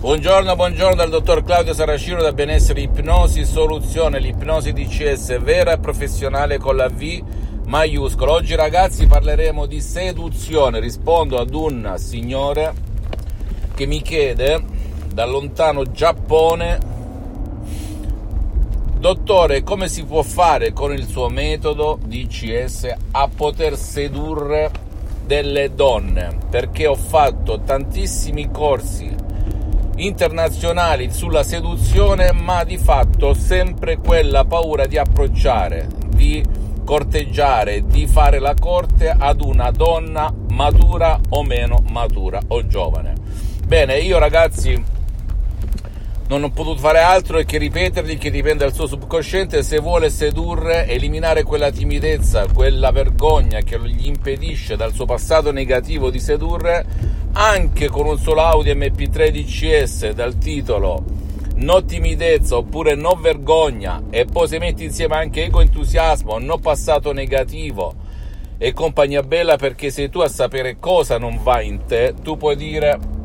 Buongiorno, buongiorno dal dottor Claudio Saracino da Benessere Ipnosi Soluzione, l'ipnosi DCS vera e professionale con la V maiuscola. Oggi ragazzi parleremo di seduzione. Rispondo ad un signore che mi chiede dal lontano Giappone Dottore, come si può fare con il suo metodo DCS a poter sedurre delle donne? Perché ho fatto tantissimi corsi internazionali sulla seduzione, ma di fatto sempre quella paura di approcciare, di corteggiare, di fare la corte ad una donna matura o meno matura o giovane. Bene, io ragazzi non ho potuto fare altro che ripetergli che dipende dal suo subconsciente se vuole sedurre, eliminare quella timidezza, quella vergogna che gli impedisce dal suo passato negativo di sedurre, anche con un solo Audi MP3 DCS dal titolo No timidezza oppure no vergogna e poi se metti insieme anche ego entusiasmo, no passato negativo e compagnia bella perché sei tu a sapere cosa non va in te, tu puoi dire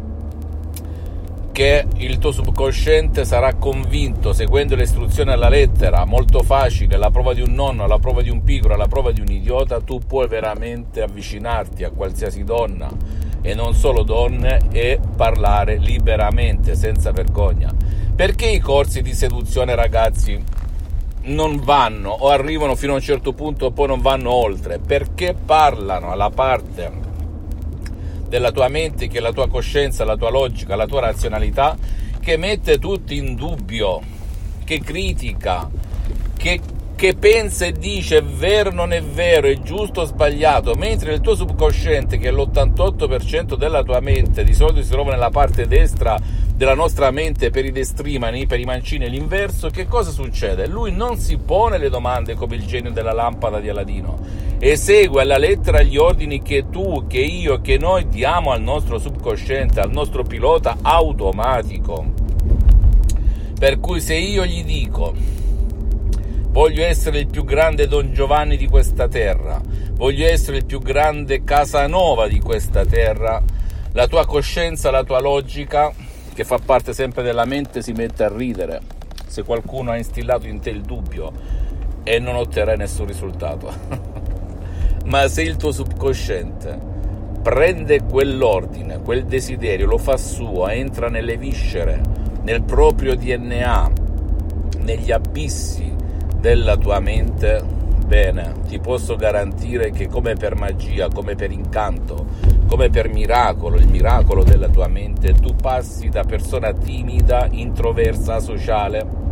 che il tuo subconsciente sarà convinto seguendo le istruzioni alla lettera, molto facile, la prova di un nonno, la prova di un piccolo, la prova di un idiota, tu puoi veramente avvicinarti a qualsiasi donna e non solo donne e parlare liberamente, senza vergogna. Perché i corsi di seduzione, ragazzi, non vanno o arrivano fino a un certo punto e poi non vanno oltre? Perché parlano alla parte della tua mente, che è la tua coscienza, la tua logica, la tua razionalità, che mette tutti in dubbio, che critica, che, che pensa e dice è vero, non è vero, è giusto o sbagliato, mentre nel tuo subconsciente, che è l'88% della tua mente, di solito si trova nella parte destra della nostra mente per i destrimani, per i mancini e l'inverso, che cosa succede? Lui non si pone le domande come il genio della lampada di Aladino, esegue alla lettera gli ordini che tu, che io, che noi diamo al nostro subconsciente, al nostro pilota automatico. Per cui se io gli dico voglio essere il più grande Don Giovanni di questa terra, voglio essere il più grande Casanova di questa terra, la tua coscienza, la tua logica che fa parte sempre della mente si mette a ridere se qualcuno ha instillato in te il dubbio e non otterrai nessun risultato. Ma se il tuo subconsciente prende quell'ordine, quel desiderio, lo fa suo, entra nelle viscere, nel proprio DNA, negli abissi della tua mente, bene, ti posso garantire che come per magia, come per incanto, come per miracolo, il miracolo della tua mente, tu passi da persona timida, introversa, sociale,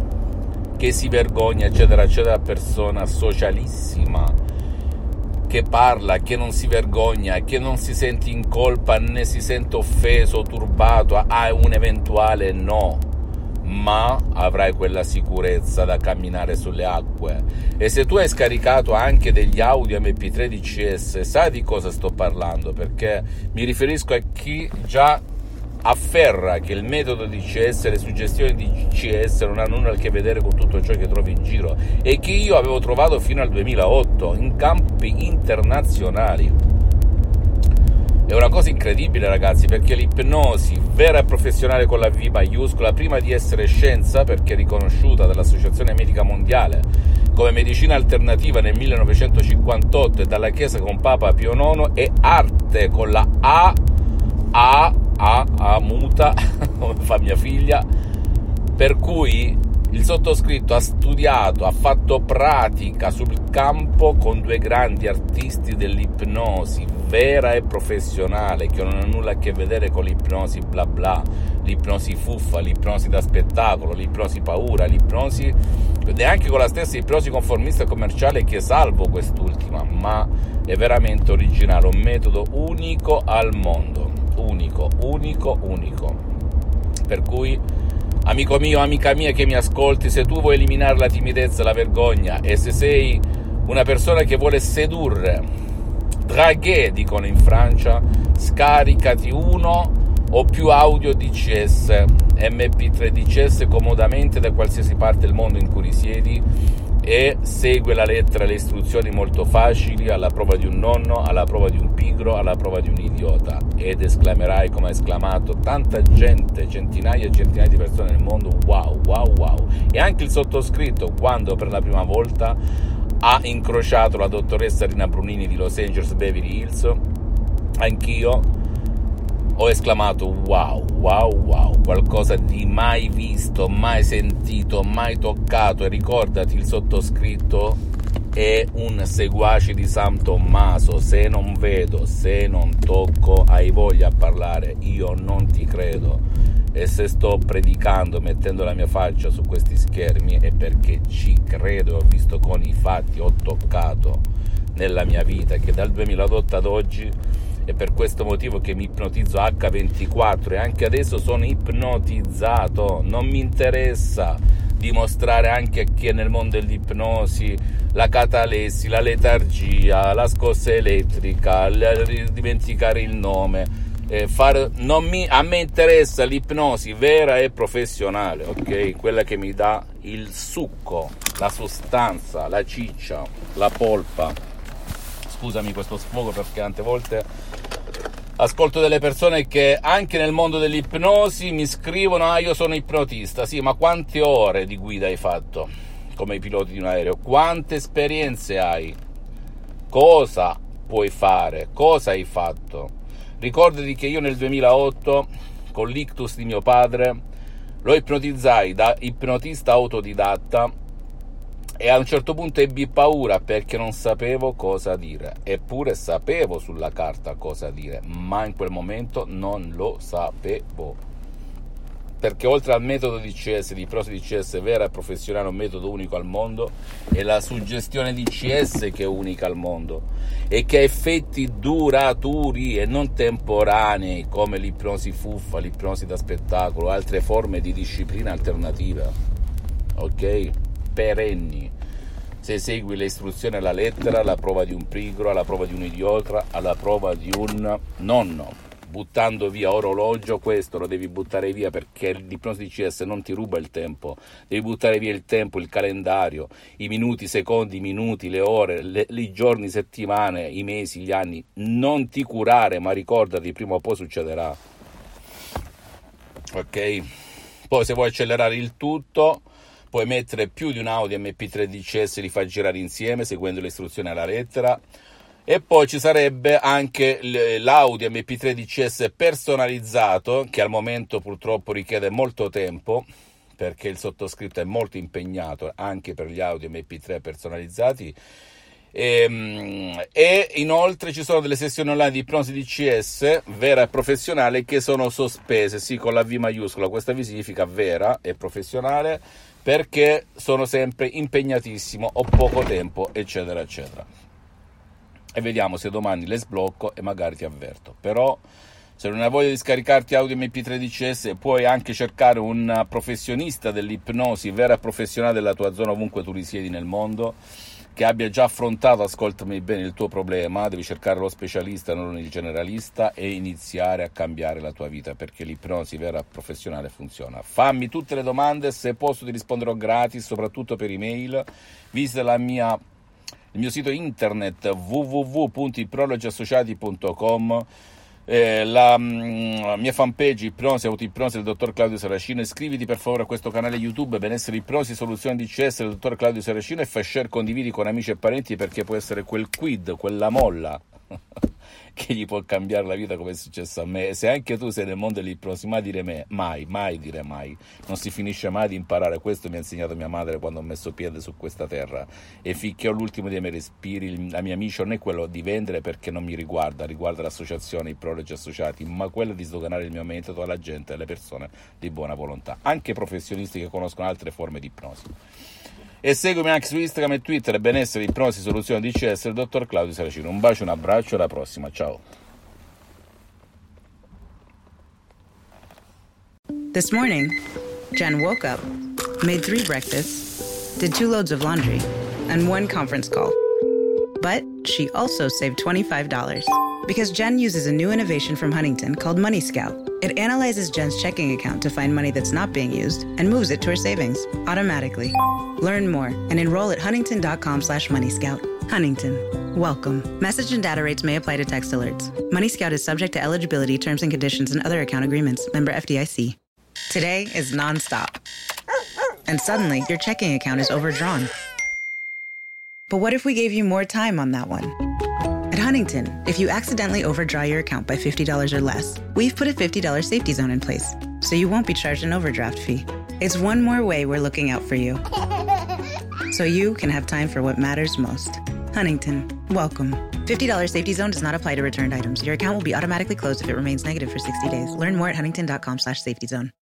che si vergogna, eccetera, eccetera, a persona socialissima, che parla, che non si vergogna, che non si sente in colpa né si sente offeso, turbato a un eventuale no ma avrai quella sicurezza da camminare sulle acque. E se tu hai scaricato anche degli audio MP3 DCS, sai di cosa sto parlando, perché mi riferisco a chi già afferra che il metodo DCS e le suggestioni DCS non hanno nulla a che vedere con tutto ciò che trovi in giro e che io avevo trovato fino al 2008 in campi internazionali. È una cosa incredibile, ragazzi, perché l'ipnosi vera e professionale con la V maiuscola, prima di essere scienza, perché riconosciuta dall'Associazione Medica Mondiale come medicina alternativa nel 1958 e dalla Chiesa con Papa Pio IX, è arte con la A, A, A, A muta, come fa mia figlia, per cui il sottoscritto ha studiato, ha fatto pratica sul campo con due grandi artisti dell'ipnosi, vera e professionale, che non ha nulla a che vedere con l'ipnosi bla bla, l'ipnosi fuffa, l'ipnosi da spettacolo, l'ipnosi paura, l'ipnosi neanche con la stessa ipnosi conformista commerciale che salvo quest'ultima, ma è veramente originale, un metodo unico al mondo unico, unico, unico. Per cui, amico mio, amica mia che mi ascolti, se tu vuoi eliminare la timidezza, la vergogna e se sei una persona che vuole sedurre, draguer, dicono in Francia, scaricati uno o più audio DCS, MP3 DCS comodamente da qualsiasi parte del mondo in cui risiedi e segue la lettera e le istruzioni molto facili alla prova di un nonno, alla prova di un pigro, alla prova di un idiota. Ed esclamerai come ha esclamato tanta gente, centinaia e centinaia di persone nel mondo wow, wow, wow. E anche il sottoscritto quando per la prima volta ha incrociato la dottoressa Rina Brunini di Los Angeles Beverly Hills. Anch'io ho esclamato wow, wow, wow, qualcosa di mai visto, mai sentito, mai toccato. E ricordati il sottoscritto è un seguace di San Tommaso, se non vedo, se non tocco, hai voglia a parlare, io non ti credo e se sto predicando mettendo la mia faccia su questi schermi è perché ci credo, ho visto con i fatti, ho toccato nella mia vita che dal 2008 ad oggi è per questo motivo che mi ipnotizzo H24 e anche adesso sono ipnotizzato, non mi interessa dimostrare anche a chi è nel mondo dell'ipnosi la catalessi, la letargia, la scossa elettrica, il dimenticare il nome. Eh, fare, mi, a me interessa l'ipnosi vera e professionale, ok? Quella che mi dà il succo, la sostanza, la ciccia, la polpa. Scusami questo sfogo perché tante volte ascolto delle persone che anche nel mondo dell'ipnosi mi scrivono ah io sono ipnotista. Sì ma quante ore di guida hai fatto come piloti di un aereo? Quante esperienze hai? Cosa puoi fare? Cosa hai fatto ricordati che io nel 2008 con l'ictus di mio padre lo ipnotizzai da ipnotista autodidatta e a un certo punto ebbi paura perché non sapevo cosa dire, eppure sapevo sulla carta cosa dire, ma in quel momento non lo sapevo. Perché oltre al metodo di CS, di prosi di CS vera e professionale, un metodo unico al mondo, è la suggestione di CS che è unica al mondo e che ha effetti duraturi e non temporanei come l'ipnosi fuffa, l'ipnosi da spettacolo, altre forme di disciplina alternativa. Ok? perenni. Se segui le istruzioni alla lettera, alla prova di un pigro, alla prova di un idiota, alla prova di un nonno. Buttando via orologio, questo lo devi buttare via perché l'ipnosi CS non ti ruba il tempo. Devi buttare via il tempo, il calendario, i minuti, i secondi, i minuti, le ore, le, i giorni, settimane, i mesi, gli anni. Non ti curare, ma ricordati, prima o poi succederà. Ok? Poi se vuoi accelerare il tutto puoi mettere più di un audio MP3 DCS e li fai girare insieme seguendo le istruzioni alla lettera e poi ci sarebbe anche l'audio MP3 DCS personalizzato che al momento purtroppo richiede molto tempo perché il sottoscritto è molto impegnato anche per gli audio MP3 personalizzati e, ehm, e, inoltre ci sono delle sessioni online di ipnosi DCS vera e professionale che sono sospese, sì con la V maiuscola, questa V significa vera e professionale perché sono sempre impegnatissimo, ho poco tempo, eccetera, eccetera. E vediamo se domani le sblocco e magari ti avverto. Però se non hai voglia di scaricarti audio MP3 DCS, puoi anche cercare un professionista dell'ipnosi vera professionale della tua zona ovunque tu risiedi nel mondo che abbia già affrontato, ascoltami bene, il tuo problema, devi cercare lo specialista, non il generalista e iniziare a cambiare la tua vita perché l'ipnosi vera professionale funziona. Fammi tutte le domande, se posso ti risponderò gratis, soprattutto per email. Visita mia, il mio sito internet www.iprologiassociati.com eh, la mh, mm, mia fanpage Ipnosi Autoipnosi del dottor Claudio Saracino. Iscriviti per favore a questo canale YouTube. Benessere Ipnosi Soluzioni DCS del dottor Claudio Saracino. E fai share condividi con amici e parenti perché può essere quel quid, quella molla che gli può cambiare la vita come è successo a me. E se anche tu sei nel mondo dell'ipnosi, mai dire me, mai, mai dire mai. Non si finisce mai di imparare. Questo mi ha insegnato mia madre quando ho messo piede su questa terra. E finché ho l'ultimo dei miei respiri, la mia mission non è quello di vendere perché non mi riguarda, riguarda l'associazione, i prologi associati, ma quello di sdoganare il mio metodo alla gente, alle persone di buona volontà, anche professionisti che conoscono altre forme di ipnosi. E seguimi anche su Instagram e Twitter, benessere, ipnosi, soluzione di CS, il dottor Claudio Saracino. Un bacio, un abbraccio, alla prossima, ciao. This morning, Jen woke up, made three breakfasts, did two loads of laundry, and one conference call. But she also saved $25. Because Jen uses a new innovation from Huntington called Money Scout. It analyzes Jen's checking account to find money that's not being used and moves it to her savings automatically. Learn more and enroll at huntington.com slash moneyscout. Huntington. Welcome. Message and data rates may apply to text alerts. Money Scout is subject to eligibility, terms and conditions, and other account agreements. Member FDIC. Today is nonstop. And suddenly, your checking account is overdrawn. But what if we gave you more time on that one? At Huntington, if you accidentally overdraw your account by $50 or less, we've put a $50 safety zone in place, so you won't be charged an overdraft fee. It's one more way we're looking out for you, so you can have time for what matters most. Huntington, welcome. $50 safety zone does not apply to returned items. Your account will be automatically closed if it remains negative for 60 days. Learn more at huntington.com slash safety zone.